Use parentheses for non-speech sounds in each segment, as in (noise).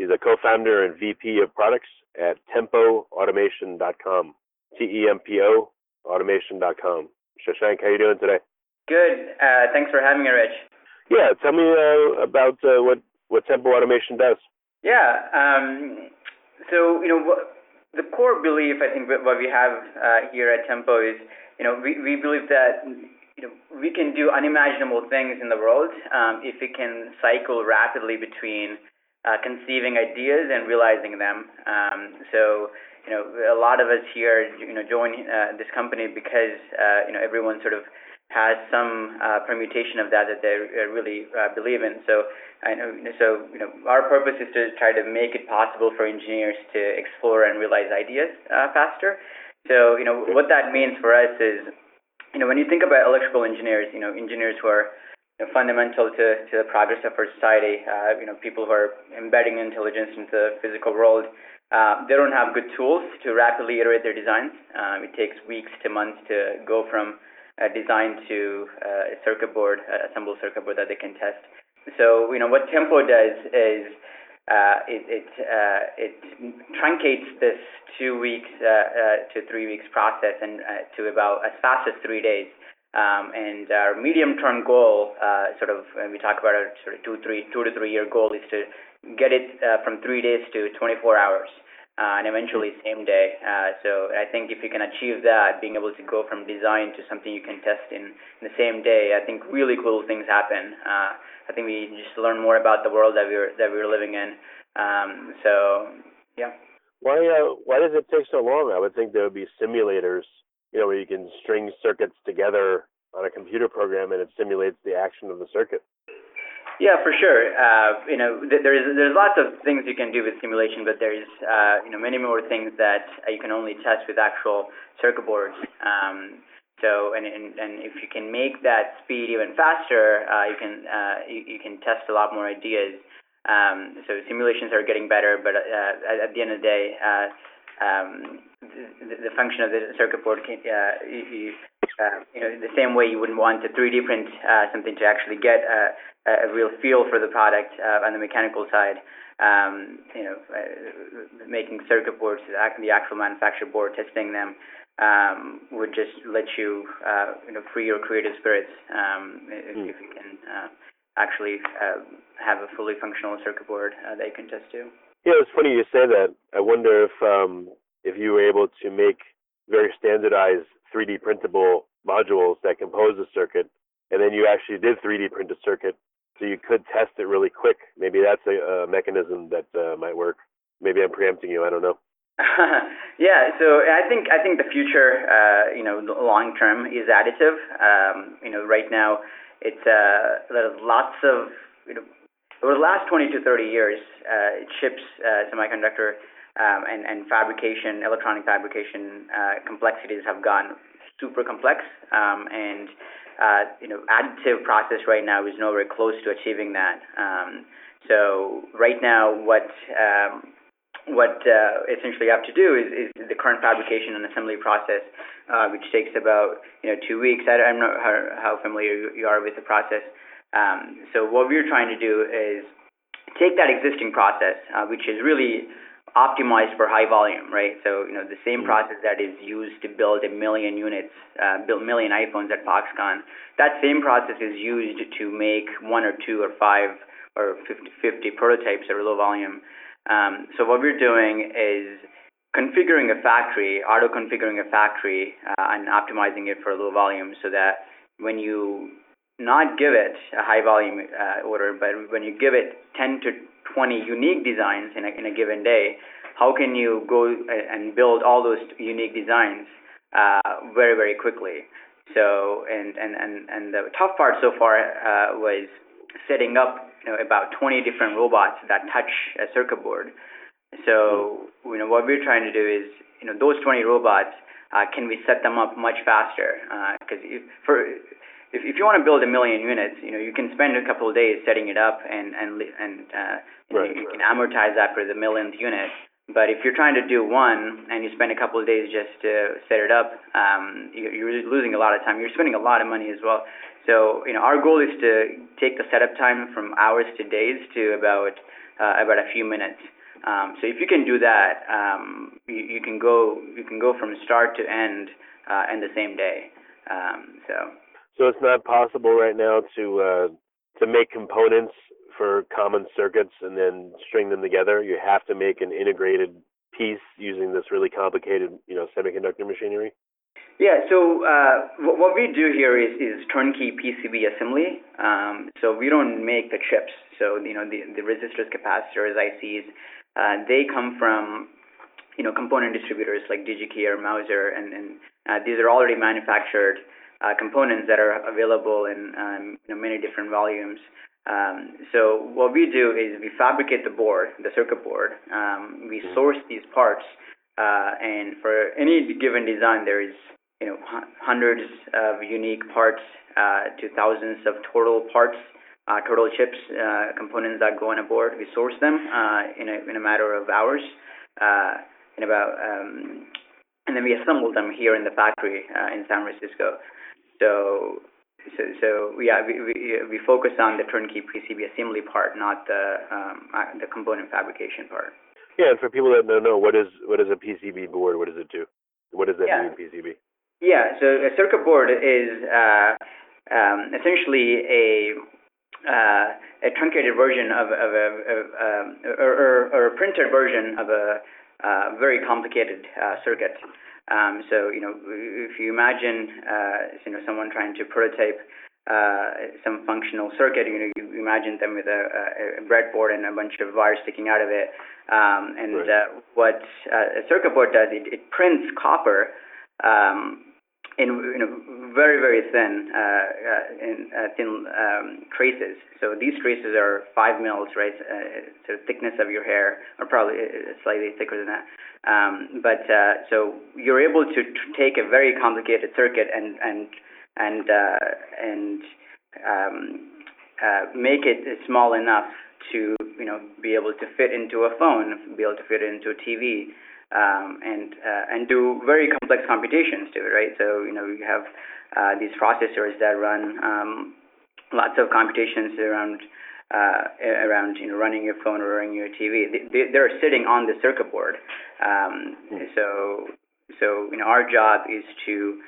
He's a co-founder and VP of products at TempoAutomation.com. T-E-M-P-O Automation.com. Shashank, how are you doing today? Good. Uh, thanks for having me, Rich. Yeah, tell me uh, about uh, what what Tempo Automation does. Yeah. Um, so you know, the core belief I think what we have uh, here at Tempo is you know we, we believe that you know, we can do unimaginable things in the world um, if we can cycle rapidly between uh, conceiving ideas and realizing them. Um, so, you know, a lot of us here, you know, join uh, this company because, uh, you know, everyone sort of has some uh, permutation of that that they really uh, believe in. So, I know, so you know, our purpose is to try to make it possible for engineers to explore and realize ideas uh, faster. So, you know, what that means for us is you know, when you think about electrical engineers, you know, engineers who are you know, fundamental to, to the progress of our society, uh, you know, people who are embedding intelligence into the physical world, uh, they don't have good tools to rapidly iterate their designs. Um, it takes weeks to months to go from a design to uh, a circuit board, a assembled circuit board that they can test. So, you know, what Tempo does is uh, it it, uh, it truncates this two weeks uh, uh, to three weeks process and uh, to about as fast as three days. Um, and our medium-term goal, uh, sort of, when we talk about our sort of two, three, two to three-year goal, is to get it uh, from three days to 24 hours, uh, and eventually same day. Uh, so I think if you can achieve that, being able to go from design to something you can test in, in the same day, I think really cool things happen. Uh, I think we just learn more about the world that we're that we're living in. Um, so yeah. Why uh, why does it take so long? I would think there would be simulators, you know, where you can string circuits together on a computer program and it simulates the action of the circuit. Yeah, for sure. Uh, you know, th- there's there's lots of things you can do with simulation, but there's uh, you know many more things that uh, you can only test with actual circuit boards. Um, so, and, and and if you can make that speed even faster, uh, you can uh, you, you can test a lot more ideas. Um, so simulations are getting better, but uh, at, at the end of the day, uh, um, the, the function of the circuit board can, uh, you, uh, you know, the same way you wouldn't want to 3D print uh, something to actually get a, a real feel for the product uh, on the mechanical side. Um, you know, uh, making circuit boards, the actual manufactured board, testing them um, would just let you, uh, you know, free your creative spirits um, if, mm. if you can. Actually have a fully functional circuit board that you can test to. Yeah, it's funny you say that. I wonder if um, if you were able to make very standardized 3D printable modules that compose a circuit, and then you actually did 3D print a circuit, so you could test it really quick. Maybe that's a, a mechanism that uh, might work. Maybe I'm preempting you. I don't know. (laughs) yeah, so I think I think the future, uh, you know, long term is additive. Um, you know, right now it's uh, there's lots of you know over the last 20 to 30 years, uh, chips, uh, semiconductor, um, and and fabrication, electronic fabrication uh, complexities have gone super complex, um, and uh, you know additive process right now is nowhere close to achieving that. Um, so right now, what um, what uh, essentially you have to do is, is the current fabrication and assembly process, uh, which takes about you know two weeks. I, am not how, how familiar you are with the process. Um, so what we're trying to do is take that existing process, uh, which is really optimized for high volume, right? So you know the same mm-hmm. process that is used to build a million units, uh, build a million iPhones at Foxconn. That same process is used to make one or two or five or 50, 50 prototypes at low volume. Um, so what we're doing is configuring a factory, auto configuring a factory, uh, and optimizing it for low volume, so that when you not give it a high volume uh, order, but when you give it 10 to 20 unique designs in a, in a given day, how can you go and build all those unique designs uh, very very quickly? So and and and and the tough part so far uh, was setting up you know about 20 different robots that touch a circuit board. So you know what we're trying to do is you know those 20 robots uh, can we set them up much faster? Because uh, for if, if you want to build a million units, you know you can spend a couple of days setting it up and and and, uh, right. you, you can amortize that for the millionth unit. But if you're trying to do one and you spend a couple of days just to set it up, um, you're losing a lot of time. You're spending a lot of money as well. So you know our goal is to take the setup time from hours to days to about uh, about a few minutes. Um, so if you can do that, um, you, you, can go you can go from start to end uh, in the same day. Um, so so it's not possible right now to uh, to make components for common circuits and then string them together. You have to make an integrated piece using this really complicated you know semiconductor machinery. Yeah, so uh, what we do here is, is turnkey PCB assembly. Um, so we don't make the chips. So you know the, the resistors, capacitors, ICs. Uh, they come from you know component distributors like DigiKey or Mouser, and, and uh, these are already manufactured uh, components that are available in um, you know, many different volumes. Um, so what we do is we fabricate the board, the circuit board. Um, we mm-hmm. source these parts, uh, and for any given design, there is you know hundreds of unique parts uh, to thousands of total parts uh, total chips uh, components that go on a board. We source them uh, in, a, in a matter of hours, uh, in about, um, and then we assemble them here in the factory uh, in San Francisco. So, so, so yeah, we, we, we focus on the turnkey PCB assembly part, not the um, uh, the component fabrication part. Yeah, and for people that don't know, what is what is a PCB board? What does it do? What does that yeah. mean, PCB? Yeah, so a circuit board is uh, um, essentially a uh, a truncated version of, of a, of, um, or, or, or, a printed version of a uh, very complicated uh, circuit. Um, so, you know, if you imagine, uh, you know, someone trying to prototype uh, some functional circuit, you know, you imagine them with a, a breadboard and a bunch of wires sticking out of it. Um, and right. Uh, what a circuit board does, it, it prints copper um, in know very very thin uh, uh, in uh, thin um, traces. So these traces are five mils, right? Uh, so thickness of your hair, or probably slightly thicker than that. Um, but so you're able to take a very complicated circuit and and and and um, make it small enough to you know be able to fit into a phone, be able to fit into a TV um, and uh, and do very complex computations to it, right? So you know you have uh, these processors that run um, lots of computations around uh, around you know running your phone or running your TV. They, they're sitting on the circuit board. Um, mm. So so you know our job is to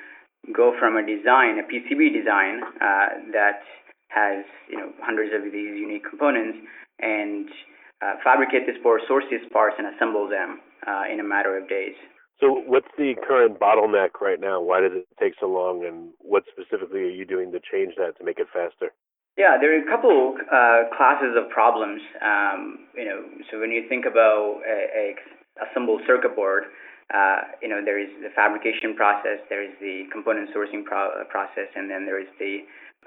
go from a design, a PCB design uh, that has you know hundreds of these unique components and uh, fabricate this board, source these parts, and assemble them uh, in a matter of days. So, what's the current bottleneck right now? Why does it take so long, and what specifically are you doing to change that to make it faster? Yeah, there are a couple uh, classes of problems. Um, you know, so when you think about a, a assembled circuit board, uh, you know, there is the fabrication process, there is the component sourcing pro- process, and then there is the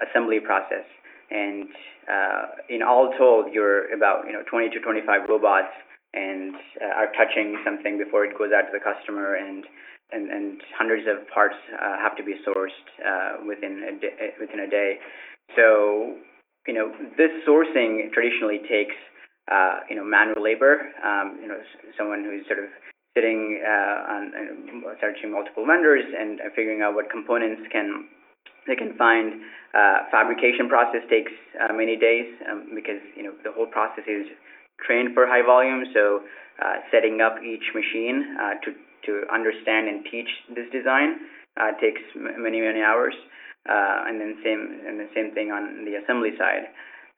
assembly process. And uh, in all told, you're about you know 20 to 25 robots and uh, are touching something before it goes out to the customer, and and, and hundreds of parts uh, have to be sourced uh, within a day, within a day. So you know this sourcing traditionally takes uh, you know manual labor. Um, you know someone who's sort of sitting uh, on uh, searching multiple vendors and figuring out what components can they can find. Uh, fabrication process takes uh, many days um, because you know the whole process is trained for high volume, so uh, setting up each machine uh, to to understand and teach this design uh, takes many many hours, uh, and then same and the same thing on the assembly side.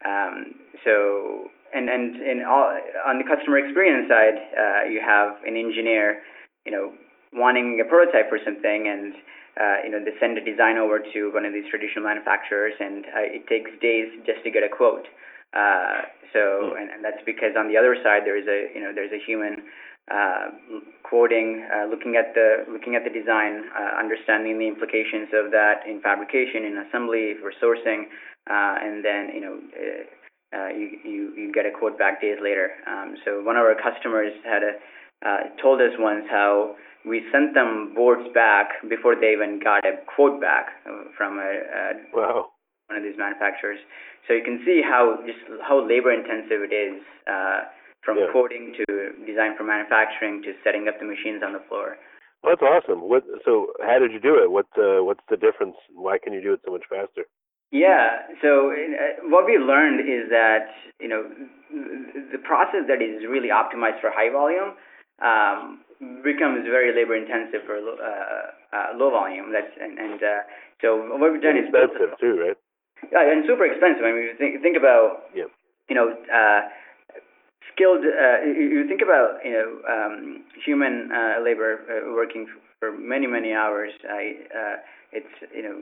Um, so and and in all on the customer experience side, uh, you have an engineer, you know, wanting a prototype for something and. Uh, you know, they send a design over to one of these traditional manufacturers, and it takes days just to get a quote. Uh, so, hmm. and, and that's because on the other side there is a you know there's a human uh, quoting, uh, looking at the looking at the design, uh, understanding the implications of that in fabrication, in assembly, for sourcing, uh, and then you know uh, uh, you, you you get a quote back days later. Um, so one of our customers had a, uh, told us once how we sent them boards back before they even got a quote back from a, a wow. one of these manufacturers. So you can see how just how labor intensive it is uh, from Yeah. quoting to design for manufacturing to setting up the machines on the floor. Well, that's awesome. What? So, how did you do it? What? Uh, what's the difference? Why can you do it so much faster? Yeah. So uh, what we learned is that you know the process that is really optimized for high volume um, becomes very labor intensive for low, uh, uh, low volume. That's and, and uh, so what we've done is built expensive too, right? Yeah, and super expensive. I mean, you think think about Yeah. you know uh, skilled. Uh, you think about you know um, human uh, labor uh, working for many many hours. I uh, it's you know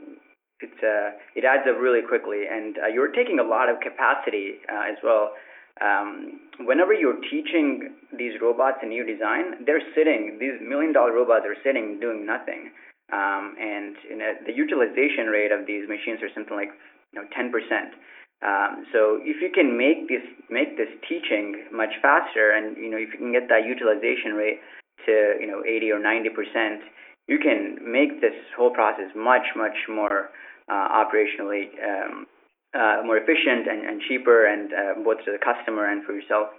it's uh, it adds up really quickly, and uh, you're taking a lot of capacity uh, as well. Um, whenever you're teaching these robots a new design, they're sitting. These million dollar robots are sitting doing nothing. Um, and you know, the utilization rate of these machines are something like know 10%. Um, so if you can make this make this teaching much faster, and you know if you can get that utilization rate to you know 80 or 90 percent, you can make this whole process much much more uh, operationally um, uh, more efficient and, and cheaper, and uh, both to the customer and for yourself.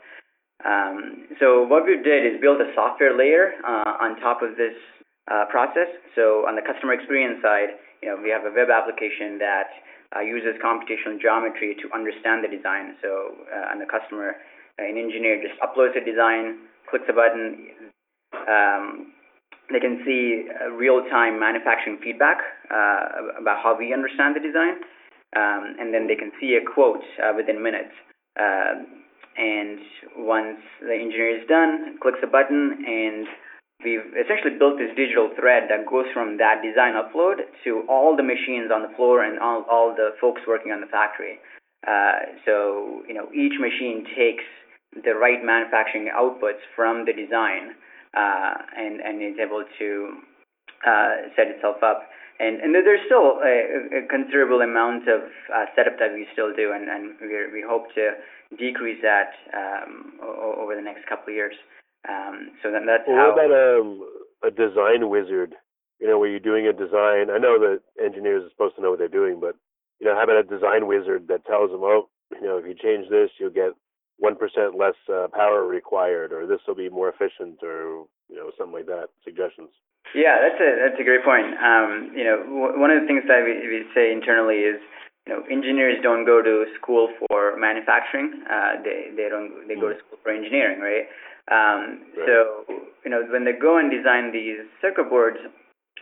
Um, so what we did is build a software layer uh, on top of this uh, process. So on the customer experience side, you know, we have a web application that uh, uses computational geometry to understand the design. So uh, on the customer, uh, an engineer just uploads a design, clicks a button. Um, they can see uh, real-time manufacturing feedback uh, about how we understand the design, um, and then they can see a quote uh, within minutes. And once the engineer is done, clicks a button, and we've essentially built this digital thread that goes from that design upload to all the machines on the floor and all, all the folks working on the factory. Uh, so, you know, each machine takes the right manufacturing outputs from the design uh, and, and is able to uh, set itself up. And, and there's still a, a considerable amount of uh, setup that we still do, and, and we, hope to decrease that um, over the next couple of years. Um, so then that's Well, how. what about um, a design wizard? You know, where you're doing a design. I know that engineers are supposed to know what they're doing, but you know, how about a design wizard that tells them, oh, you know, if you change this, you'll get one percent less uh, power required, or this will be more efficient, or you know, something like that. Suggestions. Yeah, that's a that's a great point. Um, you know, w- one of the things that we, we say internally is, you know, engineers don't go to school for manufacturing. Uh, they they don't they go to school for engineering, right? Um, Right. So you know, when they go and design these circuit boards,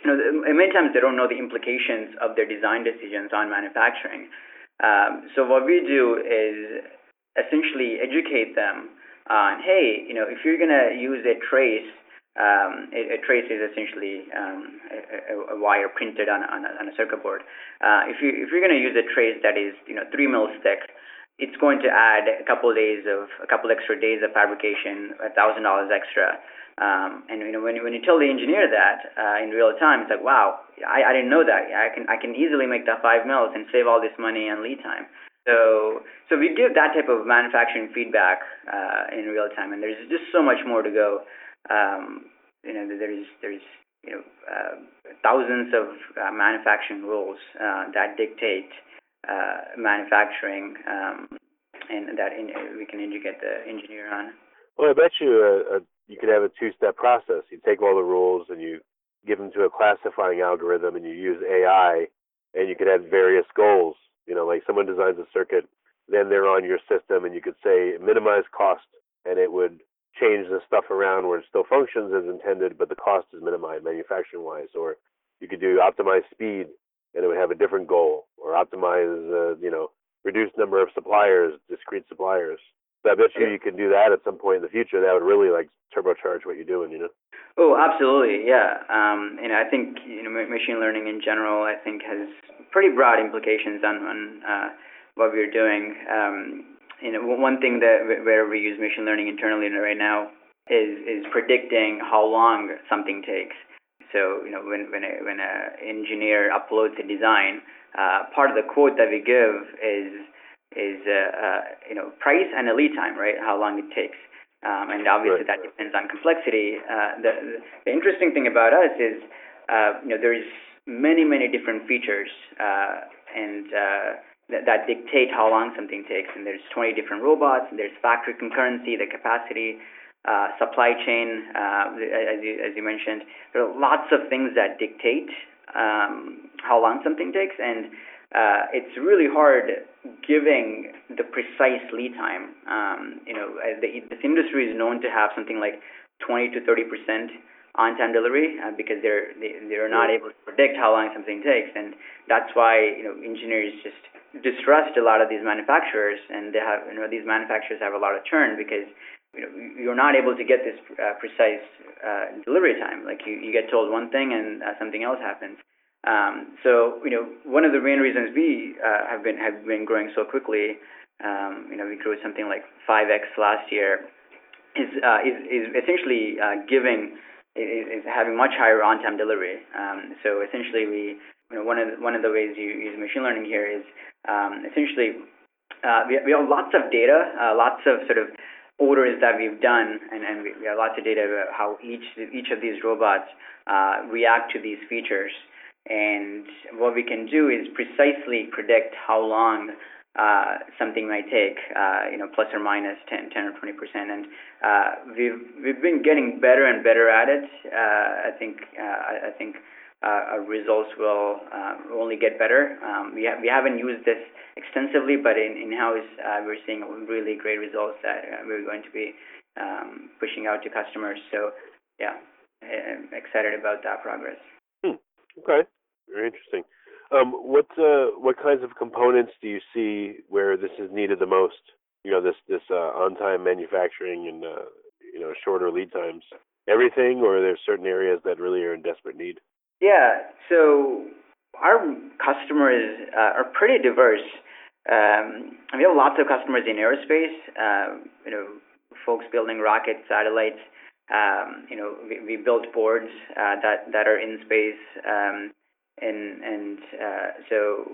you know, many times they don't know the implications of their design decisions on manufacturing. Um, so what we do is essentially educate them on, hey, you know, if you're gonna use a trace um, a, a trace is essentially um, a, a, a wire printed on, on, a, on a circuit board. Uh, if you if you're going to use a trace that is you know three mils thick, it's going to add a couple days of a couple extra days of fabrication, a thousand dollars extra. Um, and you know when you, when you tell the engineer that uh, in real time, it's like wow, I, I didn't know that. I can I can easily make that five mils and save all this money and lead time. So so we give that type of manufacturing feedback uh, in real time, and there's just so much more to go um, you know, there's there's you know uh, thousands of uh, manufacturing rules uh, that dictate manufacturing, um, and that in, we can educate the engineer on. Well, I bet you uh, uh, you could have a two-step process. You take all the rules and you give them to a classifying algorithm, and you use AI, and you could have various goals. You know, like someone designs a circuit, then they're on your system, and you could say minimize cost, and it would change the stuff around where it still functions as intended, but the cost is minimized manufacturing-wise. Or you could do optimize speed, and it would have a different goal, or optimize, uh, you know, reduce number of suppliers, discrete suppliers. So I bet you you can do that at some point in the future. That would really like turbocharge what you're doing, you know. Oh, absolutely, yeah. Um, and I think you know machine learning in general, I think has pretty broad implications on on uh, what we're doing. Um, you know, one- one thing that where we use machine learning internally right now is is predicting how long something takes. So you know when when a, when a engineer uploads a design, uh, part of the quote that we give is is uh, uh, you know price and a lead time, right? How long it takes. Um, and obviously Right. that depends on complexity. Uh, the, the interesting thing about us is, uh, you know, there's many, many different features, uh, and uh, that, that dictate how long something takes. And there's 20 different robots, and there's factory concurrency, the capacity, uh, supply chain, uh, as you as you mentioned. There are lots of things that dictate um, how long something takes, and uh, it's really hard giving the precise lead time. Um, you know, uh, the, this industry is known to have something like 20 to 30 percent on-time delivery uh, because they're they, they're not able to predict how long something takes, and that's why you know engineers just distrust a lot of these manufacturers, and they have you know these manufacturers have a lot of churn because you know you're not able to get this uh, precise uh, delivery time. Like you, you get told one thing and uh, something else happens. Um, so you know one of the main reasons we uh, have been have been growing so quickly, um, you know we grew something like 5x last year, is uh, is, is essentially uh, giving is, is having much higher on-time delivery. Um, so essentially we you know one of the, one of the ways you use machine learning here is um, essentially uh, we, we have lots of data, uh, lots of sort of orders that we've done, and, and we, have lots of data about how each each of these robots uh, react to these features. And what we can do is precisely predict how long uh, something might take, uh, you know, plus or minus 10, 10 or 20 percent. And uh, we've we've been getting better and better at it. Uh, I think uh, I, I think our results will uh, only get better. Um, we ha- we haven't used this extensively, but in in house uh, we're seeing really great results that uh, we're going to be um, pushing out to customers. So yeah, I'm excited about that progress. Okay, very interesting. Um, what uh, what kinds of components do you see where this is needed the most? You know, this this uh, on-time manufacturing and uh, you know shorter lead times. Everything, or are there certain areas that really are in desperate need? Yeah, so our customers uh, are pretty diverse. Um, we have lots of customers in aerospace. Uh, you know, folks building rockets, satellites. Um, you know, we, we build boards uh, that that are in space, um, and and uh, so.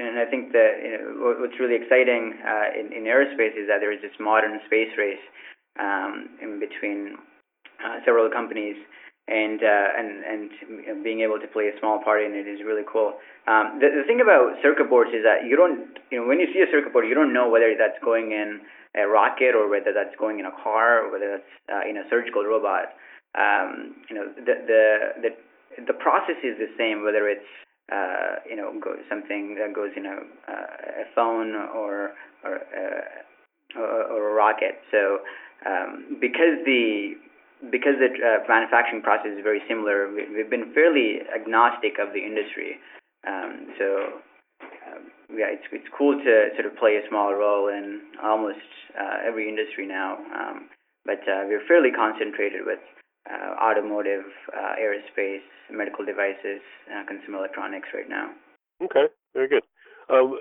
And I think that you know, what's really exciting uh, in, in aerospace is that there is this modern space race um, in between uh, several companies and uh, and and being able to play a small part in it is really cool. Um, the, the thing about circuit boards is that you don't, you know, when you see a circuit board, you don't know whether that's going in a rocket or whether that's going in a car or whether that's uh, in a surgical robot. Um, you know, the the the the process is the same whether it's uh, you know go, something that goes in a uh, a phone or or, uh, or or a rocket. So um, because the because the uh, manufacturing process is very similar, we, we've been fairly agnostic of the industry. Um, so um, yeah, it's it's cool to sort of play a small role in almost uh, every industry now. Um, but uh, we're fairly concentrated with uh, automotive, uh, aerospace, medical devices, uh, consumer electronics right now. Okay, very good. Um,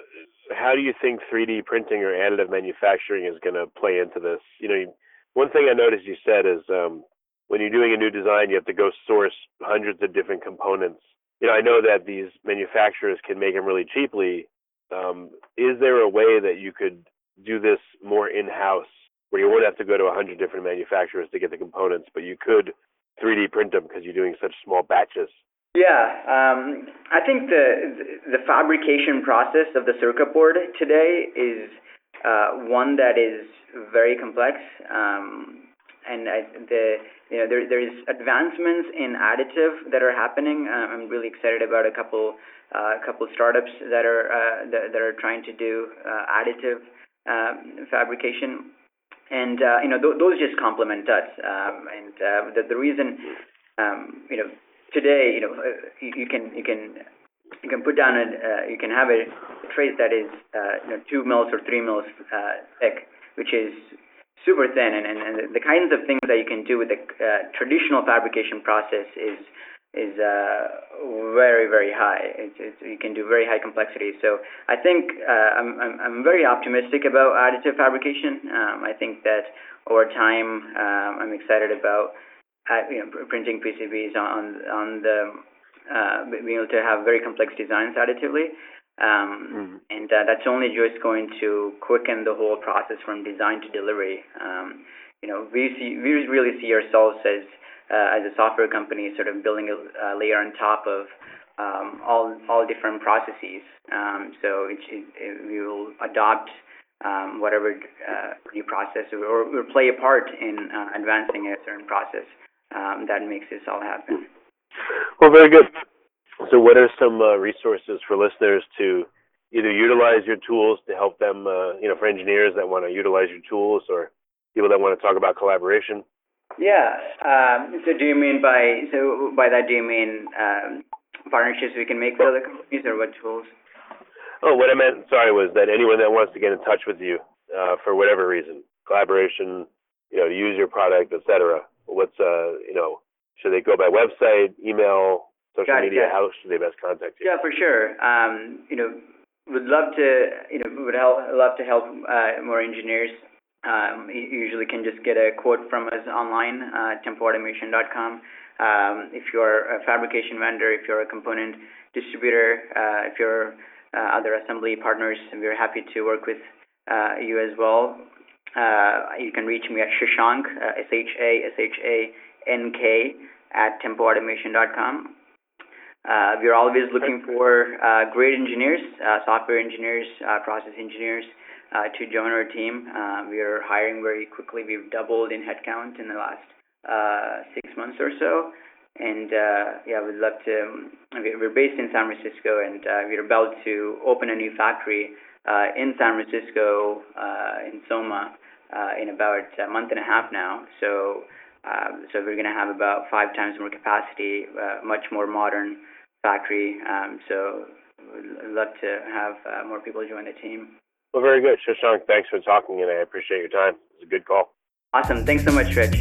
how do you think 3D printing or additive manufacturing is going to play into this? You know, you, one thing I noticed you said is um, when you're doing a new design, you have to go source hundreds of different components. You know, I know that these manufacturers can make them really cheaply. Um, is there a way that you could do this more in-house, where you wouldn't have to go to a hundred different manufacturers to get the components, but you could 3D print them because you're doing such small batches? Yeah, um, I think the the fabrication process of the circuit board today is uh, one that is very complex, um, and I, the you know there there's advancements in additive that are happening. Uh, I'm really excited about a couple uh, couple startups that are uh, that, that are trying to do uh, additive um, fabrication, and uh, you know th- those just complement us. Um, and uh, the the reason um, you know today, you know, you, you can you can you can put down a uh, you can have a trace that is uh, you know two mils or three mils uh, thick, which is super thin, and, and, and the kinds of things that you can do with the uh, traditional fabrication process is is uh, very very high. It's, it's, you can do very high complexity. So I think uh, I'm, I'm I'm very optimistic about additive fabrication. Um, I think that over time um, I'm excited about uh, you know, printing PCBs on on the uh, being able to have very complex designs additively. Um, mm-hmm. And uh, that's only just going to quicken the whole process from design to delivery. Um, you know, we see we really see ourselves as uh, as a software company, sort of building a, a layer on top of um, all all different processes. Um, so it, it, it, we will adopt um, whatever uh, new process or, or, play a part in uh, advancing a certain process um, that makes this all happen. Well, very good. So, what are some uh, resources for listeners to either utilize your tools to help them, uh, you know, for engineers that want to utilize your tools or people that want to talk about collaboration? Yeah. Um, so, do you mean by so by that do you mean um, partnerships we can make with other companies, or what tools? Oh, what I meant, sorry, was that anyone that wants to get in touch with you uh, for whatever reason, collaboration, you know, use your product, etc. What's uh, you know, should they go by website, email, social Got media? It, How should they best contact you? Yeah, for sure. Um, you know, would love to, you know, would help, love to help uh, more engineers. Um, you usually can just get a quote from us online, uh, tempoautomation.com. Um, if you're a fabrication vendor, if you're a component distributor, uh, if you're uh, other assembly partners, we're happy to work with uh, you as well. Uh, you can reach me at Shashank, uh, S-H-A-S-H-A-N-K, at tempoautomation.com. Uh, we're always looking for uh, great engineers, uh, software engineers, uh, process engineers uh, to join our team. Uh, we are hiring very quickly. We've doubled in headcount in the last six months or so. And yeah, we'd love to. Um, we're based in San Francisco, and we're about to open a new factory in San Francisco in Soma in about a month and a half now. So. So we're going to have about five times more capacity, much more modern factory. Um, so would love to have uh, more people join the team. Well, very good. Shashank, thanks for talking, and I appreciate your time. It was a good call. Awesome. Thanks so much, Rich.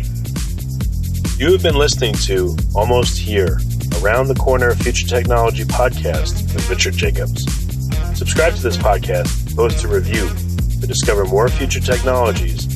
You have been listening to Almost Here, Around the Corner Future Technology podcast with Richard Jacobs. Subscribe to this podcast, post a review to discover more future technologies